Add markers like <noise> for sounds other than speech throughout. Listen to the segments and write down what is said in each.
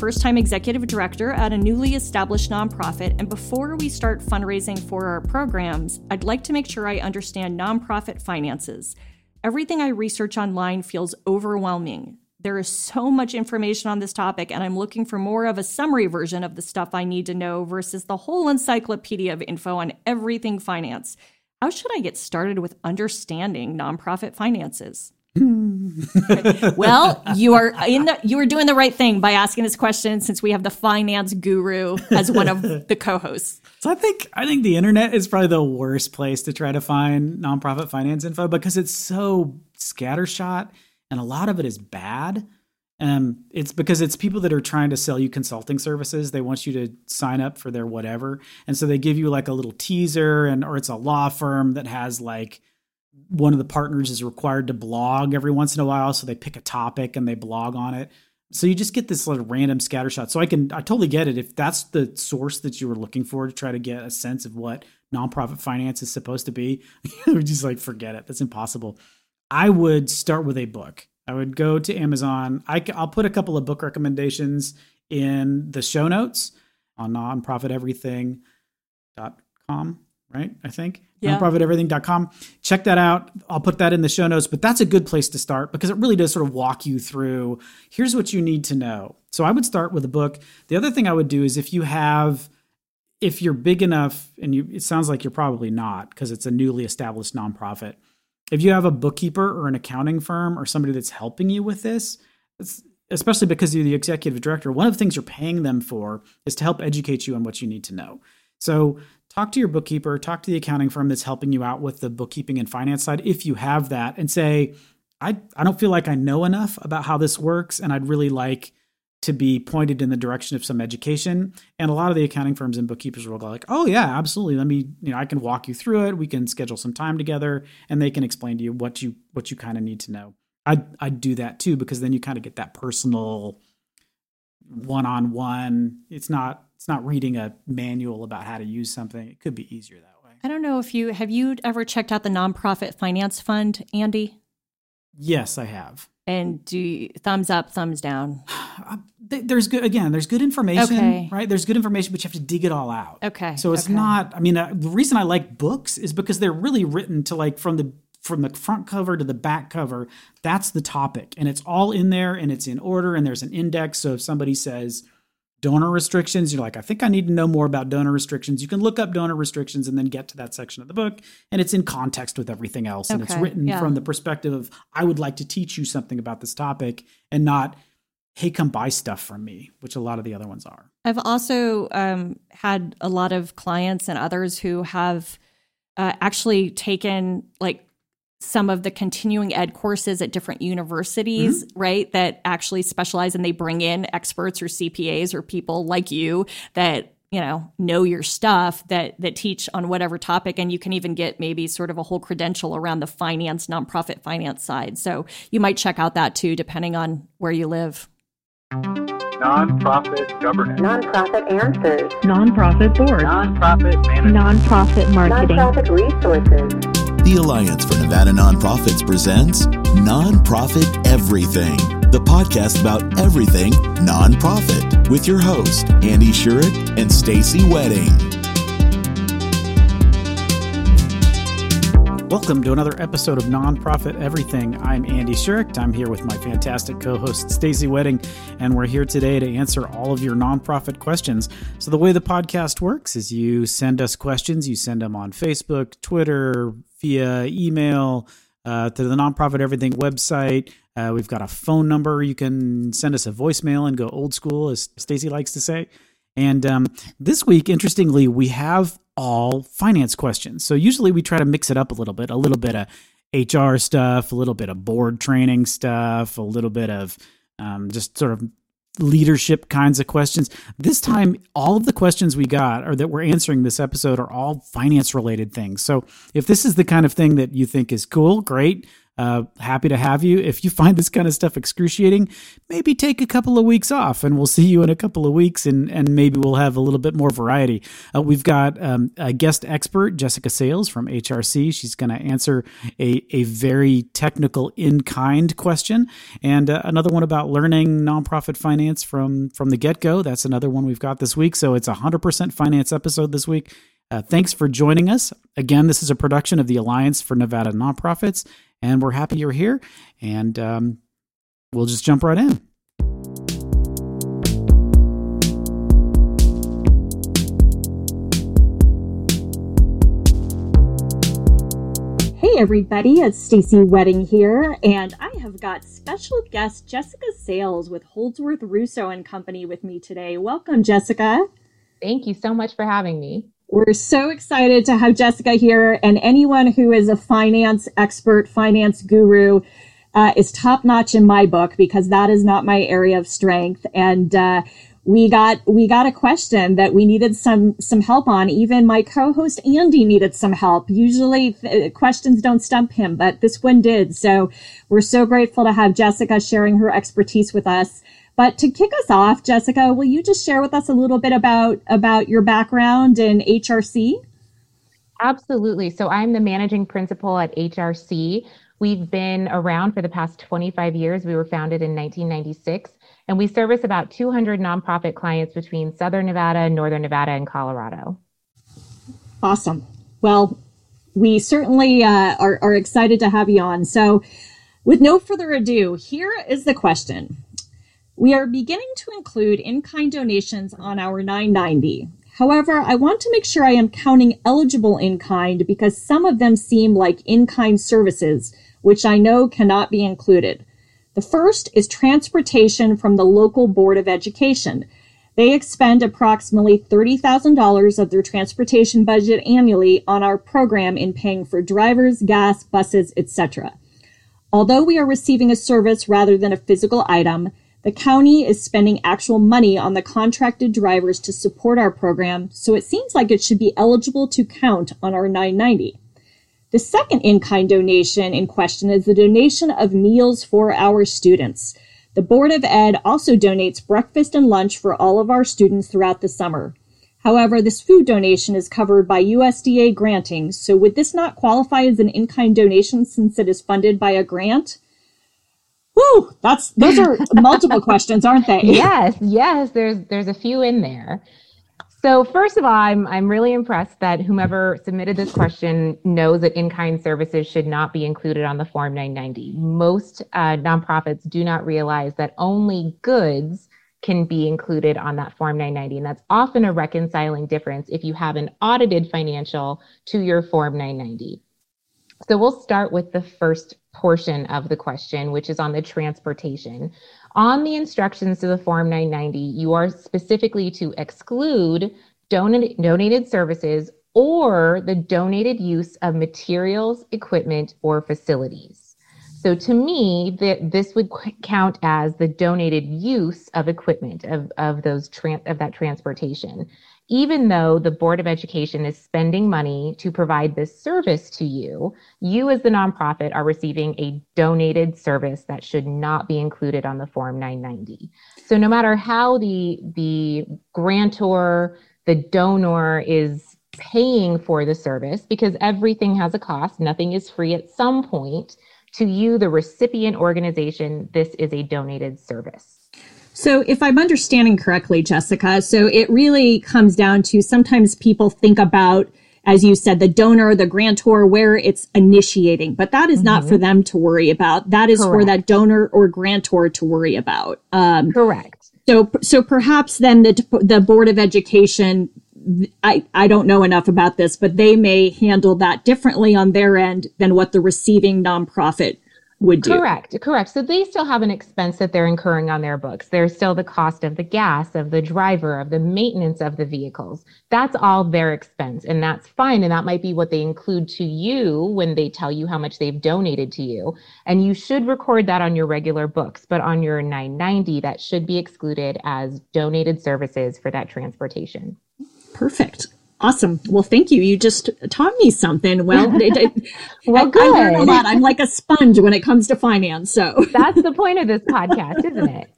first time executive director at a newly established nonprofit, and before we start fundraising for our programs, I'd like to make sure I understand nonprofit finances. Everything I research online feels overwhelming. There is so much information on this topic, and I'm looking for more of a summary version of the stuff I need to know versus the whole encyclopedia of info on everything finance. How should I get started with understanding nonprofit finances? <laughs> well, you are in the you are doing the right thing by asking this question since we have the finance guru as one of <laughs> the co-hosts. So I think I think the internet is probably the worst place to try to find nonprofit finance info because it's so scattershot and a lot of it is bad. Um, it's because it's people that are trying to sell you consulting services. They want you to sign up for their whatever, and so they give you like a little teaser, and or it's a law firm that has like one of the partners is required to blog every once in a while, so they pick a topic and they blog on it. So you just get this like random scattershot. So I can I totally get it if that's the source that you were looking for to try to get a sense of what nonprofit finance is supposed to be. <laughs> just like forget it. That's impossible. I would start with a book. I would go to Amazon. I, will put a couple of book recommendations in the show notes on nonprofiteverything.com, right? I think. Yeah. Nonprofiteverything.com. Check that out. I'll put that in the show notes, but that's a good place to start because it really does sort of walk you through here's what you need to know. So I would start with a book. The other thing I would do is if you have if you're big enough and you it sounds like you're probably not because it's a newly established nonprofit if you have a bookkeeper or an accounting firm or somebody that's helping you with this, especially because you're the executive director, one of the things you're paying them for is to help educate you on what you need to know. So talk to your bookkeeper, talk to the accounting firm that's helping you out with the bookkeeping and finance side if you have that, and say, I, I don't feel like I know enough about how this works, and I'd really like to be pointed in the direction of some education. And a lot of the accounting firms and bookkeepers will go like, "Oh yeah, absolutely. Let me, you know, I can walk you through it. We can schedule some time together, and they can explain to you what you what you kind of need to know." I I do that too because then you kind of get that personal one on one. It's not it's not reading a manual about how to use something. It could be easier that way. I don't know if you have you ever checked out the nonprofit finance fund, Andy? Yes, I have. And do you, thumbs up, thumbs down? <sighs> Uh, there's good again. There's good information, okay. right? There's good information, but you have to dig it all out. Okay. So it's okay. not. I mean, uh, the reason I like books is because they're really written to like from the from the front cover to the back cover. That's the topic, and it's all in there, and it's in order, and there's an index. So if somebody says donor restrictions, you're like, I think I need to know more about donor restrictions. You can look up donor restrictions and then get to that section of the book, and it's in context with everything else. And it's written yeah. from the perspective of, I would like to teach you something about this topic and not, hey, come buy stuff from me, which a lot of the other ones are. I've also um, had a lot of clients and others who have uh, actually taken like some of the continuing ed courses at different universities, mm-hmm. right? That actually specialize and they bring in experts or CPAs or people like you that you know know your stuff that that teach on whatever topic and you can even get maybe sort of a whole credential around the finance nonprofit finance side. So you might check out that too depending on where you live. Nonprofit governance. Nonprofit answers. Nonprofit board. Nonprofit management. Nonprofit marketing. Nonprofit resources the Alliance for Nevada Nonprofits presents Nonprofit Everything, the podcast about everything nonprofit, with your host, Andy Shurik and Stacy Wedding. Welcome to another episode of Nonprofit Everything. I'm Andy Shurik. I'm here with my fantastic co-host Stacy Wedding, and we're here today to answer all of your nonprofit questions. So the way the podcast works is you send us questions, you send them on Facebook, Twitter, via email, uh, to the Nonprofit Everything website. Uh, we've got a phone number. You can send us a voicemail and go old school, as Stacy likes to say. And um, this week, interestingly, we have all finance questions. So usually we try to mix it up a little bit, a little bit of HR stuff, a little bit of board training stuff, a little bit of um, just sort of leadership kinds of questions. This time, all of the questions we got or that we're answering this episode are all finance related things. So if this is the kind of thing that you think is cool, great. Uh, happy to have you. If you find this kind of stuff excruciating, maybe take a couple of weeks off and we'll see you in a couple of weeks and, and maybe we'll have a little bit more variety. Uh, we've got um, a guest expert, Jessica Sales from HRC. She's going to answer a, a very technical in kind question and uh, another one about learning nonprofit finance from, from the get go. That's another one we've got this week. So it's a 100% finance episode this week. Uh, thanks for joining us. Again, this is a production of the Alliance for Nevada Nonprofits and we're happy you're here. And um, we'll just jump right in. Hey everybody, it's Stacy Wedding here, and I have got special guest Jessica Sales with Houldsworth Russo and Company with me today. Welcome, Jessica. Thank you so much for having me. We're so excited to have Jessica here, and anyone who is a finance expert, finance guru, uh, is top notch in my book because that is not my area of strength. And uh, we got we got a question that we needed some some help on. Even my co-host Andy needed some help. Usually th- questions don't stump him, but this one did. So we're so grateful to have Jessica sharing her expertise with us. But to kick us off, Jessica, will you just share with us a little bit about about your background in HRC? Absolutely. So I'm the managing principal at HRC. We've been around for the past 25 years. We were founded in 1996, and we service about 200 nonprofit clients between Southern Nevada, Northern Nevada, and Colorado. Awesome. Well, we certainly uh, are, are excited to have you on. So, with no further ado, here is the question we are beginning to include in-kind donations on our 990. However, I want to make sure I am counting eligible in-kind because some of them seem like in-kind services, which I know cannot be included. The first is transportation from the local Board of Education. They expend approximately $30,000 of their transportation budget annually on our program in paying for drivers, gas, buses, etc. Although we are receiving a service rather than a physical item, the county is spending actual money on the contracted drivers to support our program, so it seems like it should be eligible to count on our 990. The second in-kind donation in question is the donation of meals for our students. The Board of Ed also donates breakfast and lunch for all of our students throughout the summer. However, this food donation is covered by USDA granting, so would this not qualify as an in-kind donation since it is funded by a grant? Whew, that's those are <laughs> multiple questions, aren't they? Yes, yes. There's there's a few in there. So first of all, I'm I'm really impressed that whomever submitted this question knows that in-kind services should not be included on the Form 990. Most uh, nonprofits do not realize that only goods can be included on that Form 990, and that's often a reconciling difference if you have an audited financial to your Form 990. So we'll start with the first portion of the question, which is on the transportation. On the instructions to the Form 990, you are specifically to exclude donated, donated services or the donated use of materials, equipment, or facilities. So to me, that this would count as the donated use of equipment of, of those tran- of that transportation even though the Board of Education is spending money to provide this service to you, you as the nonprofit are receiving a donated service that should not be included on the Form 990. So no matter how the the grantor, the donor is paying for the service because everything has a cost, nothing is free at some point. To you, the recipient organization, this is a donated service. So, if I'm understanding correctly, Jessica, so it really comes down to sometimes people think about, as you said, the donor, the grantor, where it's initiating, but that is mm-hmm. not for them to worry about. That is Correct. for that donor or grantor to worry about. Um, Correct. So, so perhaps then the the board of education. I, I don't know enough about this, but they may handle that differently on their end than what the receiving nonprofit would do. Correct, correct. So they still have an expense that they're incurring on their books. There's still the cost of the gas, of the driver, of the maintenance of the vehicles. That's all their expense, and that's fine. And that might be what they include to you when they tell you how much they've donated to you. And you should record that on your regular books, but on your 990, that should be excluded as donated services for that transportation. Perfect. Awesome. Well, thank you. You just taught me something. Well, it, it, <laughs> well, I, good. I learned a lot. I'm like a sponge when it comes to finance. So <laughs> that's the point of this podcast, isn't it?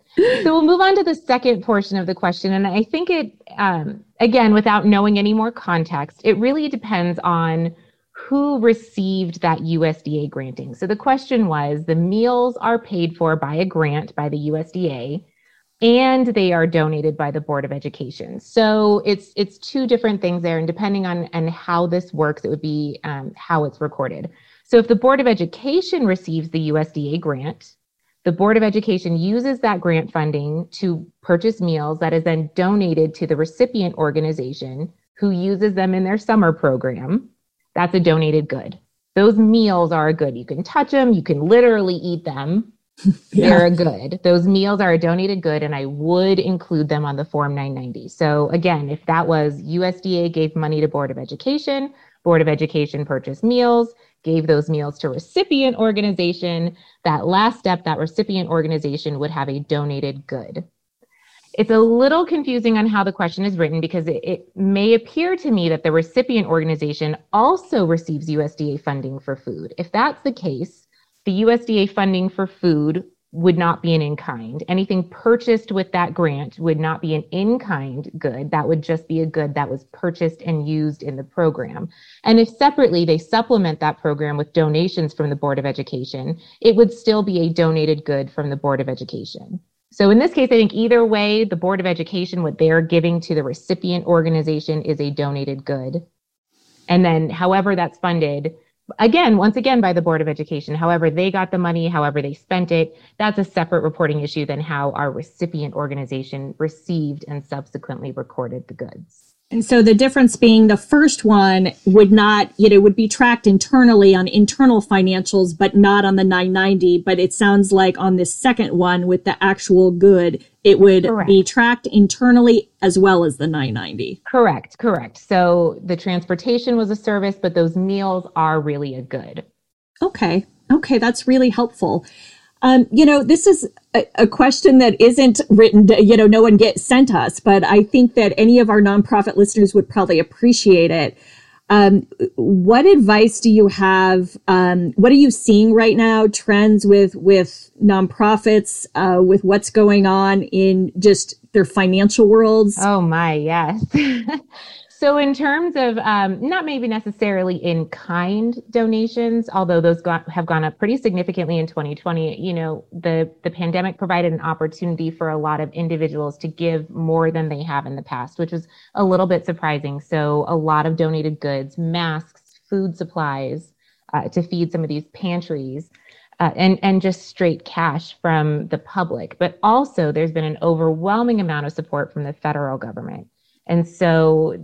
So we'll move on to the second portion of the question, and I think it, um, again, without knowing any more context, it really depends on who received that USDA granting. So the question was: the meals are paid for by a grant by the USDA and they are donated by the board of education. So it's it's two different things there and depending on and how this works it would be um, how it's recorded. So if the board of education receives the usda grant the board of education uses that grant funding to purchase meals that is then donated to the recipient organization who uses them in their summer program. That's a donated good. Those meals are a good. You can touch them. You can literally eat them <laughs> They're good. Those meals are a donated good, and I would include them on the Form 990. So, again, if that was USDA gave money to Board of Education, Board of Education purchased meals, gave those meals to recipient organization, that last step, that recipient organization would have a donated good. It's a little confusing on how the question is written because it, it, may appear to me that the recipient organization also receives USDA funding for food. If that's the case, the USDA funding for food would not be an in kind. Anything purchased with that grant would not be an in kind good. That would just be a good that was purchased and used in the program. And if separately they supplement that program with donations from the Board of Education, it would still be a donated good from the Board of Education. So in this case, I think either way, the Board of Education, what they're giving to the recipient organization is a donated good. And then however that's funded, again, once again, by the Board of Education. However, they got the money, however, they spent it. That's a separate reporting issue than how our recipient organization received and subsequently recorded the goods. And so the difference being the first one would not, you know, would be tracked internally on internal financials, but not on the 990. But it sounds like on this second one with the actual good, it would correct. be tracked internally as well as the 990. Correct, correct. So the transportation was a service, but those meals are really a good. Okay. Okay, that's really helpful. Um, you know, this is a, a, question that isn't written, you know, no one get sent us, but I think that any of our nonprofit listeners would probably appreciate it. Um, what advice do you have? Um, what are you seeing right now? Trends with with nonprofits, uh, with what's going on in just their financial worlds? Oh my, yes. <laughs> So, in terms of um, not maybe necessarily in kind donations, although those got, have gone up pretty significantly in 2020, you know, the, the pandemic provided an opportunity for a lot of individuals to give more than they have in the past, which was a little bit surprising. So, a lot of donated goods, masks, food supplies uh, to feed some of these pantries. Uh, and and just straight cash from the public, but also there's been an overwhelming amount of support from the federal government, and so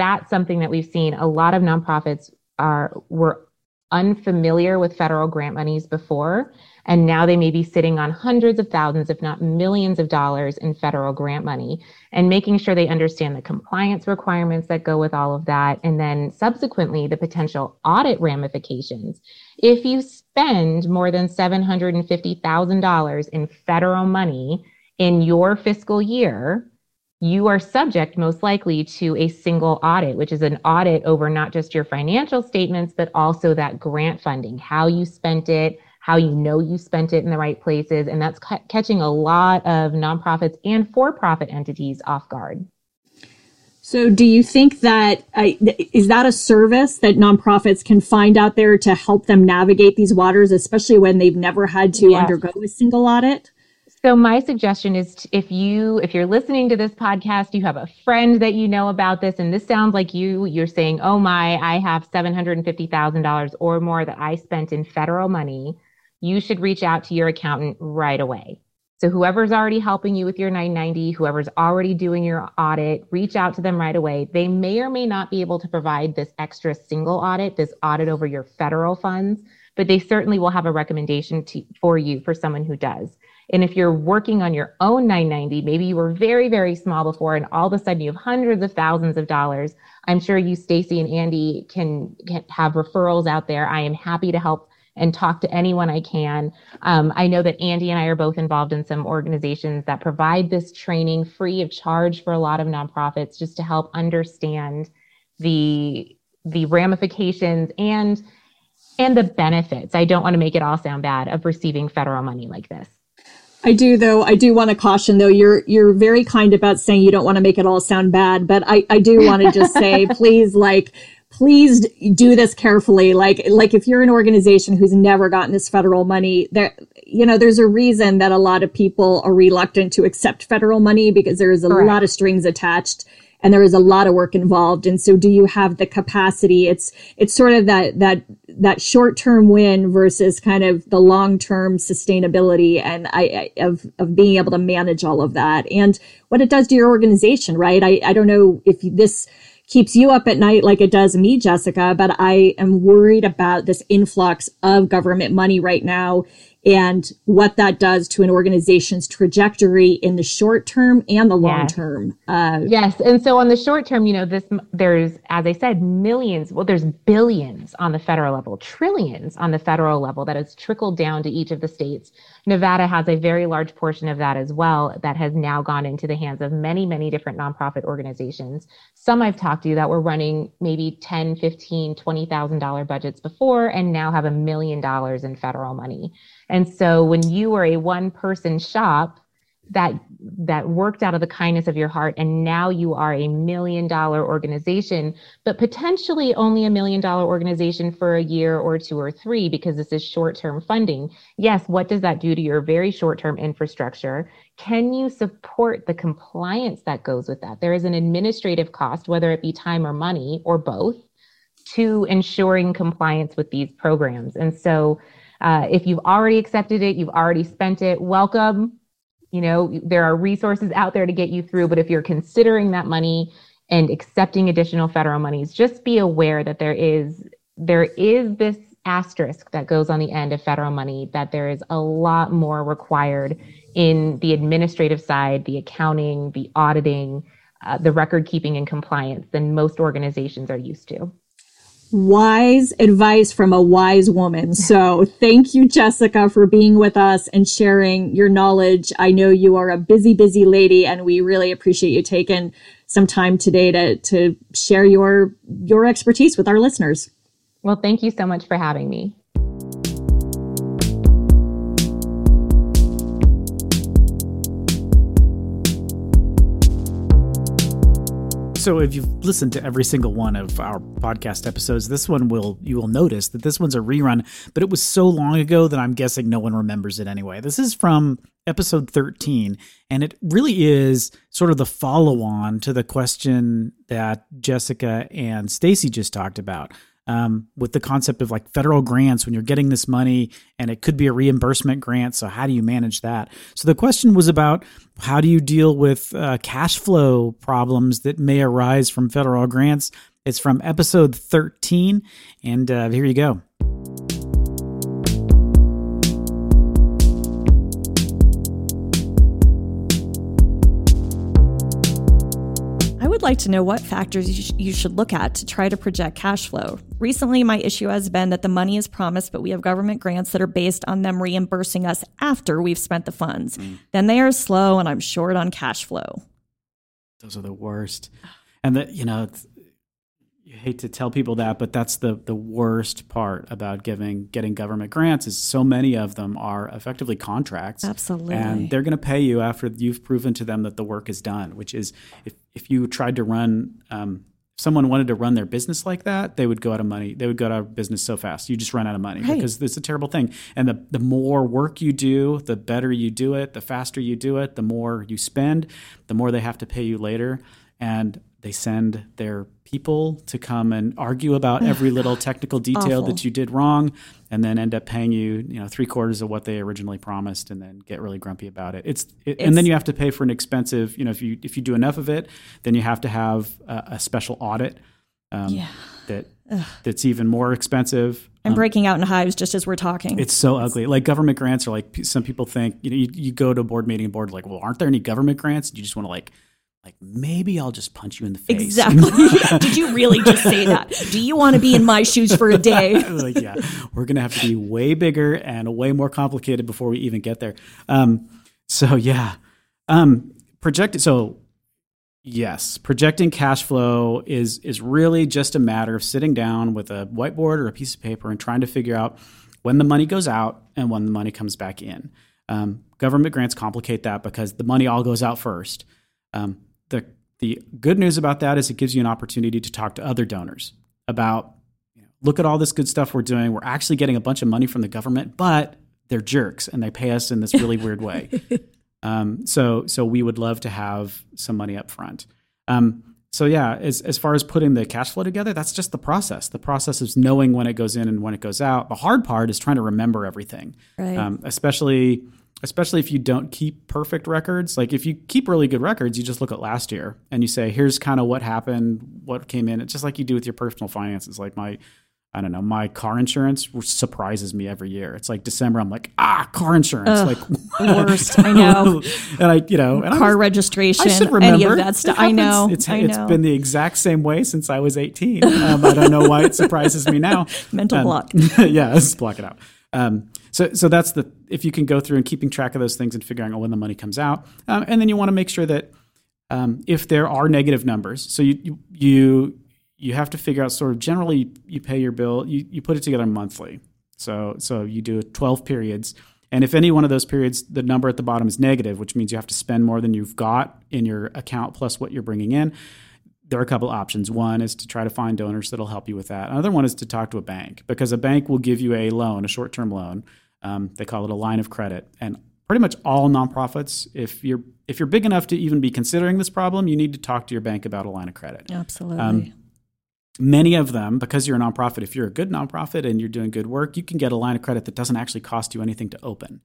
that's something that we've seen. A lot of nonprofits are were unfamiliar with federal grant monies before, and now they may be sitting on hundreds of thousands, if not millions of dollars in federal grant money, and making sure they understand the compliance requirements that go with all of that, and then subsequently the potential audit ramifications. If you spend more than $750,000 in federal money in your fiscal year, you are subject most likely to a single audit, which is an audit over not just your financial statements, but also that grant funding, how you spent it, how you know you spent it in the right places. And that's ca- catching a lot of nonprofits and for profit entities off guard. So, do you think that uh, is that a service that nonprofits can find out there to help them navigate these waters, especially when they've never had to yes. undergo a single audit? So my suggestion is if you if you're listening to this podcast, you have a friend that you know about this and this sounds like you you're saying, "Oh my, I have $750,000 or more that I spent in federal money." You should reach out to your accountant right away. So whoever's already helping you with your 990, whoever's already doing your audit, reach out to them right away. They may or may not be able to provide this extra single audit, this audit over your federal funds, but they certainly will have a recommendation to, for you for someone who does. And if you're working on your own 990, maybe you were very, very small before and all of a sudden you have hundreds of thousands of dollars. I'm sure you, Stacy and Andy can, can have referrals out there. I am happy to help and talk to anyone I can. Um, I know that Andy and I are both involved in some organizations that provide this training free of charge for a lot of nonprofits just to help understand the the ramifications and and the benefits. I don't want to make it all sound bad of receiving federal money like this. I do though. I do want to caution though. You're you're very kind about saying you don't want to make it all sound bad, but I I do want to just say <laughs> please like please do this carefully. Like like if you're an organization who's never gotten this federal money, there you know there's a reason that a lot of people are reluctant to accept federal money because there's a Correct. lot of strings attached and there is a lot of work involved. And so do you have the capacity? It's it's sort of that that that short term win versus kind of the long term sustainability and I, I of of being able to manage all of that and what it does to your organization right? I i don't know if this keeps you up at night like it does me jessica but i am worried about this influx of government money right now and what that does to an organization's trajectory in the short term and the long Yes. term uh, Yes, and so on the short term, you know, this there's as I said, millions. Well, there's billions on the federal level, trillions on the federal level that has trickled down to each of the states. Nevada has a very large portion of that as well that has now gone into the hands of many, many different nonprofit organizations. Some I've talked to that were running maybe 10, 15, 20,000 dollar budgets before and now have a million dollars in federal money. And so when you were a one person shop that that worked out of the kindness of your heart and now you are a million dollar organization but potentially only a million dollar organization for a year or two or three because this is short term funding. Yes what does that do to your very short term infrastructure? Can you support the compliance that goes with that? There is an administrative cost whether it be time or money or both to ensuring compliance with these programs. And so uh, if you've already accepted it you've already spent it welcome. You know there are resources out there to get you through but if you're considering that money and accepting additional federal monies just be aware that there is there is this asterisk that goes on the end of federal money that there is a lot more required in the administrative side the accounting the auditing uh, the record keeping and compliance than most organizations are used to wise advice from a wise woman. So thank you, Jessica, for being with us and sharing your knowledge. I know you are a busy, busy lady, and we really appreciate you taking some time today to to share your your expertise with our listeners. well thank you so much for having me So if you've listened to every single one of our podcast episodes, this one will you will notice that this one's a rerun, but it was so long ago that I'm guessing no one remembers it anyway. This is from episode 13 and it really is sort of the follow-on to the question that Jessica and Stacy just talked about. Um, with the concept of like federal grants when you're getting this money and it could be a reimbursement grant. So, how do you manage that? So, the question was about how do you deal with uh, cash flow problems that may arise from federal grants? It's from episode 13. And uh, here you go. Would like to know what factors you, sh- you should look at to try to project cash flow. Recently, my issue has been that the money is promised, but we have government grants that are based on them reimbursing us after we've spent the funds. Mm. Then they are slow, and I'm short on cash flow. Those are the worst. And that, you know, it's, you hate to tell people that, but that's the the worst part about giving getting government grants is so many of them are effectively contracts. Absolutely. And they're going to pay you after you've proven to them that the work is done, which is if, if you tried to run, um, someone wanted to run their business like that, they would go out of money. They would go out of business so fast. You just run out of money Right. because it's a terrible thing. And the, the more work you do, the better you do it, the faster you do it, the more you spend, the more they have to pay you later. And they send their people to come and argue about every little <sighs> technical detail that you did wrong and then end up paying you, you know, three quarters of what they originally promised and then get really grumpy about it. It's, it, and then you have to pay for an expensive, you know, if you if you do enough of it, then you have to have a, a special audit um, Yeah. that that's even more expensive. I'm breaking out in hives just as we're talking. It's so ugly. Like government grants are like some people think. You know, you, you go to a board meeting, and board like, well, aren't there any government grants? You just want to like, like maybe I'll just punch you in the face. exactly. <laughs> Did you really just say that? Do you want to be in my shoes for a <laughs> day? like, yeah, we're gonna have to be way bigger and way more complicated before we even get there. Um, so yeah, um, projected. So Yes, projecting cash flow is is really just a matter of sitting down with a whiteboard or a piece of paper and trying to figure out when the money goes out and when the money comes back in. Um, government grants complicate that because the money all goes out first. Um, the the good news about that is it gives you an opportunity to talk to other donors about you know, look at all this good stuff we're doing. We're actually getting a bunch of money from the government, but they're jerks and they pay us in this really weird way. <laughs> Um, so so we would love to have some money up front. Um, so yeah, as as far as putting the cash flow together, that's just the process. The process is knowing when it goes in and when it goes out. The hard part is trying to remember everything, Right. um, especially especially if you don't keep perfect records. Like if you keep really good records, you just look at last year and you say, here's kind of what happened, what came in. It's just like you do with your personal finances. Like my I don't know, my car insurance surprises me every year. It's like December, I'm like, ah, car insurance, Ugh, like <laughs> worst. I know. <laughs> and I, you know, and I Car was- registration, I should any of that stuff. I know. It's I it's know. been the exact same way since I was 18. <laughs> Um, I don't know why it surprises me now. Mental Um, block. yeah, let's block it out. Um, so so that's the if you can go through and keeping track of those things and figuring out when the money comes out, um, and then you want to make sure that um, if there are negative numbers, so you you you have to figure out sort of generally you pay your bill, you, you put it together monthly. So so you do 12 periods. And if any one of those periods, the number at the bottom is negative, which means you have to spend more than you've got in your account plus what you're bringing in, there are a couple options. One is to try to find donors that'll help you with that. Another one is to talk to a bank because a bank will give you a loan, a short term loan. Um, they call it a line of credit. And pretty much all nonprofits, if you're if you're big enough to even be considering this problem, you need to talk to your bank about a line of credit Absolutely. Um, many of them, because you're a nonprofit, if you're a good nonprofit and you're doing good work, you can get a line of credit that doesn't actually cost you anything to open.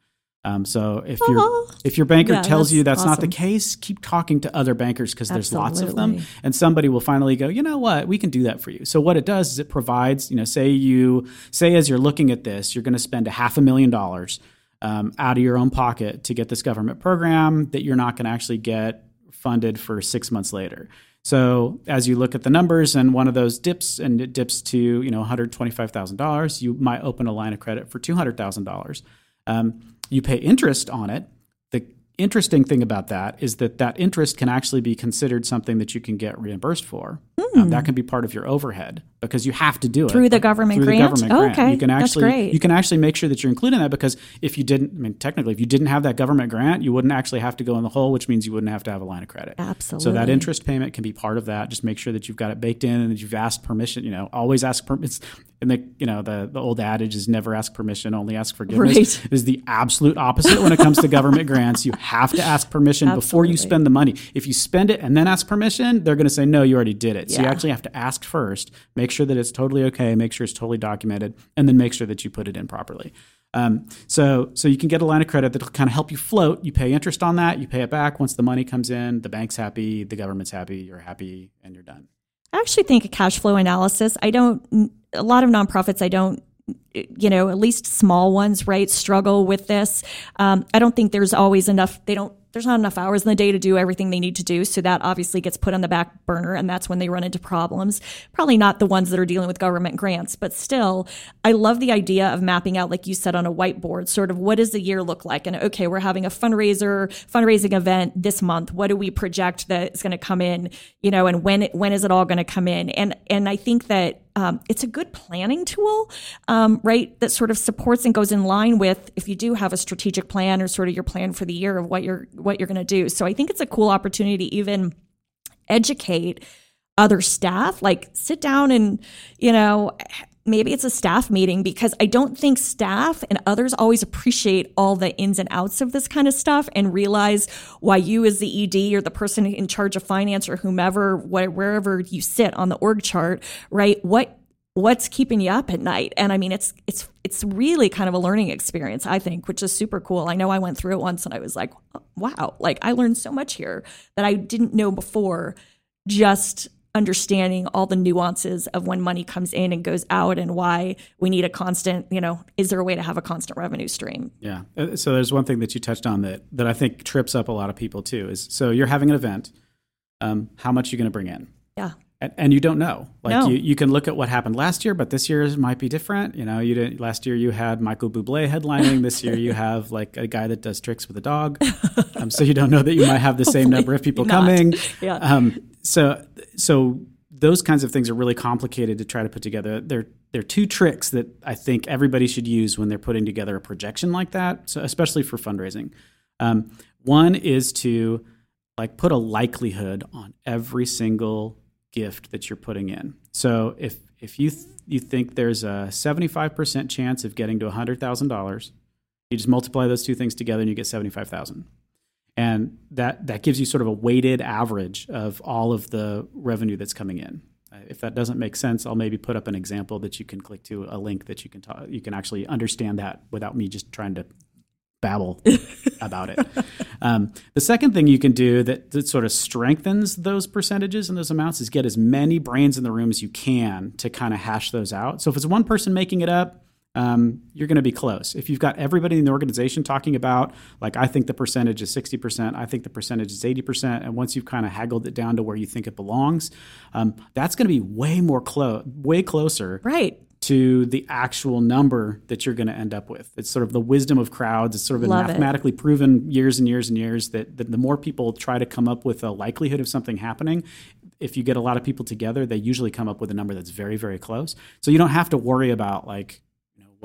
Um, so if your Oh. if your banker Yeah, tells you that's that's not the case, keep talking to other bankers because there's lots of them, and somebody will finally go, you know what, we can do that for you. So what it does is it provides, you know, say you say as you're looking at this, you're going to spend a half a million dollars um, out of your own pocket to get this government program that you're not going to actually get funded for six months later. So as you look at the numbers and one of those dips and it dips to you know $125,000, you might open a line of credit for $200,000. Um, you pay interest on it. The interesting thing about that is that that interest can actually be considered something that you can get reimbursed for. Um, that can be part of your overhead because you have to do it Hmm. Through the government through grant? The government Oh, grant. okay. You can That's actually great. you can actually make sure that you're including that because if you didn't, I mean, technically, if you didn't have that government grant, you wouldn't actually have to go in the hole, which means you wouldn't have to have a line of credit. Absolutely. So that interest payment can be part of that. Just make sure that you've got it baked in and that you've asked permission. You know, always ask permits. And the you know the the old adage is never ask permission, only ask forgiveness. Right. It is the absolute opposite when it comes to government grants. You have to ask permission before you spend the money. If you spend it and then ask permission, they're going to say no, you already did it. So you actually have to ask first, make sure that it's totally okay, make sure it's totally documented, and then make sure that you put it in properly. Um, so, so you can get a line of credit that'll kind of help you float. You pay interest on that, you pay it back once the money comes in. The bank's happy, the government's happy, you're happy, and you're done. I actually think a cash flow analysis, I don't, a lot of nonprofits, I don't, you know, at least small ones, right, struggle with this. Um, I don't think there's always enough, they don't, there's not enough hours in the day to do everything they need to do. So that obviously gets put on the back burner and that's when they run into problems. Probably not the ones that are dealing with government grants, but still, I love the idea of mapping out, like you said, on a whiteboard, sort of what does the year look like? And okay, we're having a fundraiser, fundraising event this month. What do we project that is going to come in, you know, and when, when is it all going to come in? And, and I think that um, it's a good planning tool, um, right? That sort of supports and goes in line with if you do have a strategic plan or sort of your plan for the year of what you're what you're going to do. So I think it's a cool opportunity to even educate other staff. Like sit down and you know maybe it's a staff meeting because I don't think staff and others always appreciate all the ins and outs of this kind of stuff and realize why you as the ED or the person in charge of finance or whomever wh- wherever you sit on the org chart, right? What what's keeping you up at night and i mean it's it's it's really kind of a learning experience i think which is super cool i know i went through it once and i was like wow like i learned so much here that i didn't know before just understanding all the nuances of when money comes in and goes out and why we need a constant you know is there a way to have a constant revenue stream Yeah. Uh, So there's one thing that you touched on that that I think trips up a lot of people too. Is so you're having an event. Um, how much are you going to bring in? yeah and, and you don't know. Like No. you, you can look at what happened last year, but this year might be different. You know, you didn't last year you had Michael Bublé headlining. This year you have like a guy that does tricks with a dog. <laughs> Um, so you don't know that you might have the same number of people not. coming. Yeah. Um, so so those kinds of things are really complicated to try to put together. They're they're two tricks that I think everybody should use when they're putting together a projection like that. So especially for fundraising. Um, one is to like put a likelihood on every single gift that you're putting in. So if if you th- you think there's a 75% chance of getting to $100,000, you just multiply those two things together and you get 75,000. And that that gives you sort of a weighted average of all of the revenue that's coming in. Uh, If that doesn't make sense, I'll maybe put up an example that you can click to a link that you can ta- you can actually understand that without me just trying to babble <laughs> about it. Um, the second thing you can do that, that sort of strengthens those percentages and those amounts is get as many brains in the room as you can to kind of hash those out. So if it's one person making it up, um, you're going to be close. If you've got everybody in the organization talking about, like, I think the percentage is 60%, I think the percentage is 80%, and once you've kind of haggled it down to where you think it belongs, um, that's going to be way more close, way closer Right. to the actual number that you're going to end up with. It's sort of the wisdom of crowds. It's sort of been Love it. mathematically proven years and years and years that, that the more people try to come up with a likelihood of something happening, if you get a lot of people together, they usually come up with a number that's very, very close. So you don't have to worry about like,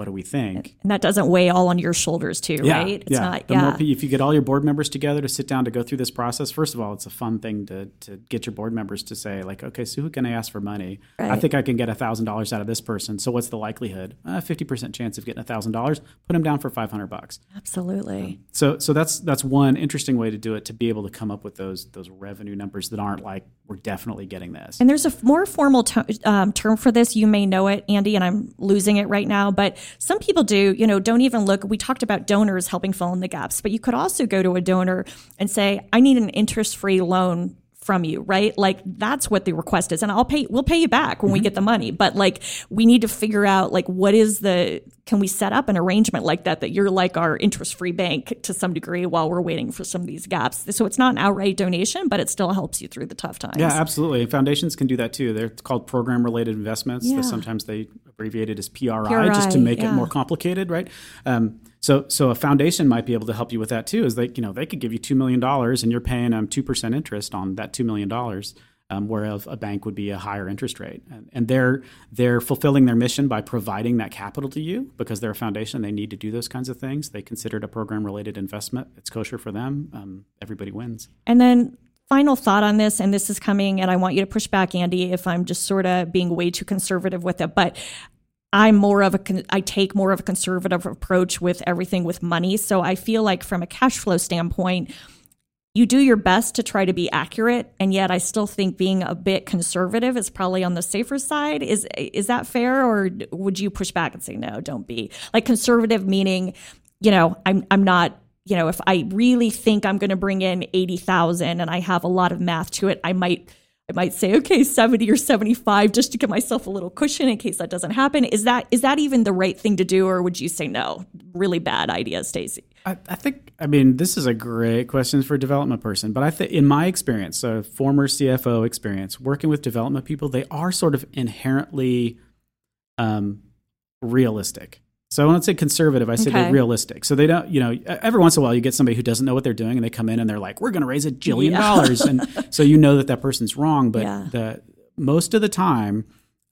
what do we think? And that doesn't weigh all on your shoulders too, right? It's yeah. not The yeah. more, if you get all your board members together to sit down to go through this process, first of all, it's a fun thing to to get your board members to say like, okay, so who can I ask for money? I think I can get thousand dollars out of this person. So what's the likelihood? Fifty percent chance of getting thousand dollars. Put them down for five hundred bucks. Absolutely. So so that's that's one interesting way to do it to be able to come up with those those revenue numbers that aren't like we're definitely getting this. And there's a f- more formal um, term for this. You may know it, Andy, and I'm losing it right now. But some people do, you know, don't even look. We talked about donors helping fill in the gaps, but you could also go to a donor and say, I need an interest free loan from you, right? Like that's what the request is. And I'll pay, we'll pay you back when we mm-hmm. get the money. But like we need to figure out like what is the, can we set up an arrangement like that, that you're like our interest free bank to some degree while we're waiting for some of these gaps? So it's not an outright donation, but it still helps you through the tough times. Yeah, absolutely. Foundations can do that too. They're called program related investments. Yeah. Sometimes they abbreviate it as PRI, just to PRI, make it more complicated, right? Um, so, so a foundation might be able to help you with that too. Is they, you know, they could give you two million dollars and you're paying them two percent interest on that two million dollars. Um, whereas a bank would be a higher interest rate, and, and they're they're fulfilling their mission by providing that capital to you because they're a foundation. They need to do those kinds of things. They consider it a program related investment. It's kosher for them. Um, everybody wins. And then final thought on this, and this is coming, and I want you to push back, Andy, if I'm just sort of being way too conservative with it, but I'm more of a I take more of a conservative approach with everything with money. So I feel like from a cash flow standpoint, you do your best to try to be accurate, and yet I still think being a bit conservative is probably on the safer side. Is is that fair, or would you push back and say no? Don't be like conservative, meaning you know I'm I'm not you know if I really think I'm going to bring in eighty thousand and I have a lot of math to it, I might I might say okay seventy or seventy five just to give myself a little cushion in case that doesn't happen. Is that is that even the right thing to do, or would you say no? Really bad idea, Stacy. I, I think, I mean, this is a great question for a development person, but I think in my experience, so former CFO experience, working with development people, they are sort of inherently um, realistic. So I don't say conservative, I say Okay. they're realistic. So they don't, you know, every once in a while you get somebody who doesn't know what they're doing and they come in and they're like, we're going to raise a jillion Yeah. dollars. And <laughs> so you know that that person's wrong. But Yeah. the most of the time,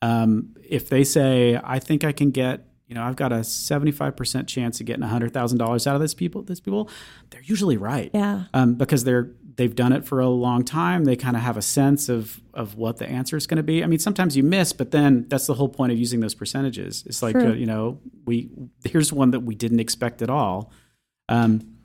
um, if they say, I think I can get, you know, I've got a 75% chance of getting $100,000 out of this people, this people, they're usually right. Yeah. Um, because they're, they've done it for a long time. They kind of have a sense of, of what the answer is going to be. I mean, sometimes you miss, but then that's the whole point of using those percentages. It's like, uh, you know, we, here's one that we didn't expect at all. Um,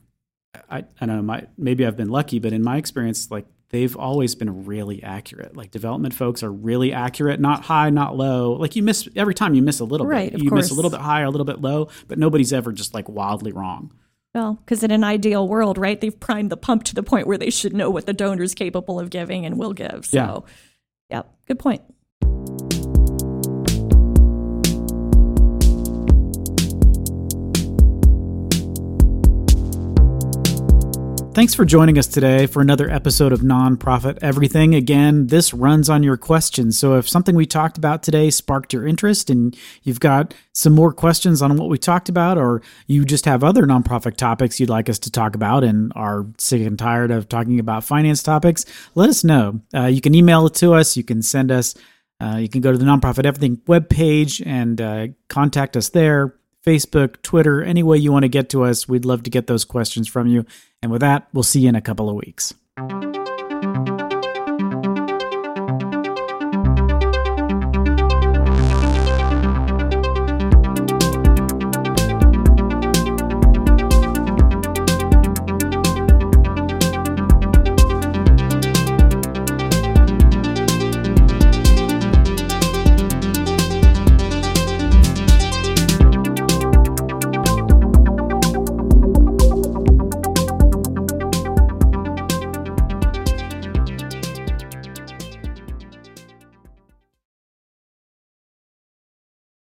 I, I don't know, my, maybe I've been lucky, but in my experience, like they've always been really accurate. Like development folks are really accurate, not high, not low. Like you miss every time you miss a little Right, bit. You miss a little bit high or a little bit low, but nobody's ever just like wildly wrong. Well, because in an ideal world, right, they've primed the pump to the point where they should know what the donor's capable of giving and will give. So, Yeah. yeah, good point. Thanks for joining us today for another episode of Nonprofit Everything. Again, this runs on your questions. So if something we talked about today sparked your interest and you've got some more questions on what we talked about, or you just have other nonprofit topics you'd like us to talk about and are sick and tired of talking about finance topics, let us know. Uh, you can email it to us. You can send us, uh, you can go to the Nonprofit Everything webpage and uh, contact us there. Facebook, Twitter, any way you want to get to us. We'd love to get those questions from you. And with that, we'll see you in a couple of weeks.